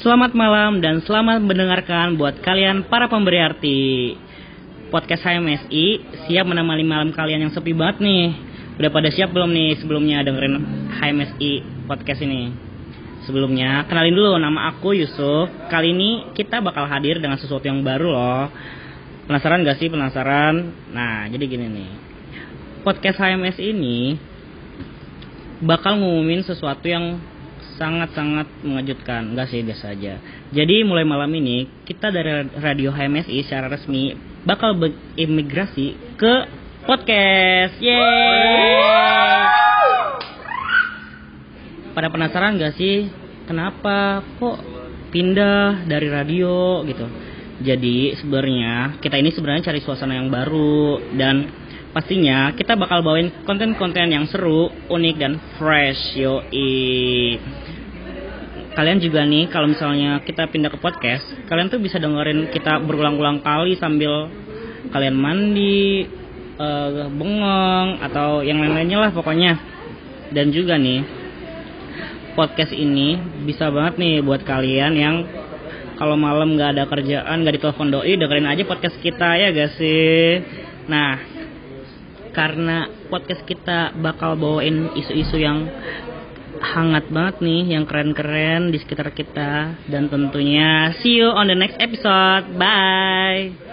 Selamat malam dan selamat mendengarkan buat kalian para pemberi arti. Podcast HMSI siap menemani malam kalian yang sepi banget nih. Udah pada siap belum nih sebelumnya dengerin HMSI podcast ini? Sebelumnya kenalin dulu nama aku Yusuf. Kali ini kita bakal hadir dengan sesuatu yang baru loh. Penasaran gak sih? Penasaran? Nah jadi gini nih. Podcast HMS ini bakal ngumumin sesuatu yang sangat-sangat mengejutkan. Enggak sih biasa aja. Jadi mulai malam ini kita dari radio HMSI secara resmi bakal berimigrasi ke podcast. Yeay! Pada penasaran gak sih kenapa kok pindah dari radio gitu? Jadi sebenarnya kita ini sebenarnya cari suasana yang baru dan pastinya kita bakal bawain konten-konten yang seru, unik dan fresh. Yoi. Kalian juga nih kalau misalnya kita pindah ke podcast, kalian tuh bisa dengerin kita berulang-ulang kali sambil kalian mandi, uh, bengong atau yang lain-lainnya lah pokoknya. Dan juga nih podcast ini bisa banget nih buat kalian yang kalau malam nggak ada kerjaan, nggak ditelepon doi, dengerin aja podcast kita ya gak sih? Nah, karena podcast kita bakal bawain isu-isu yang hangat banget nih, yang keren-keren di sekitar kita dan tentunya see you on the next episode. Bye.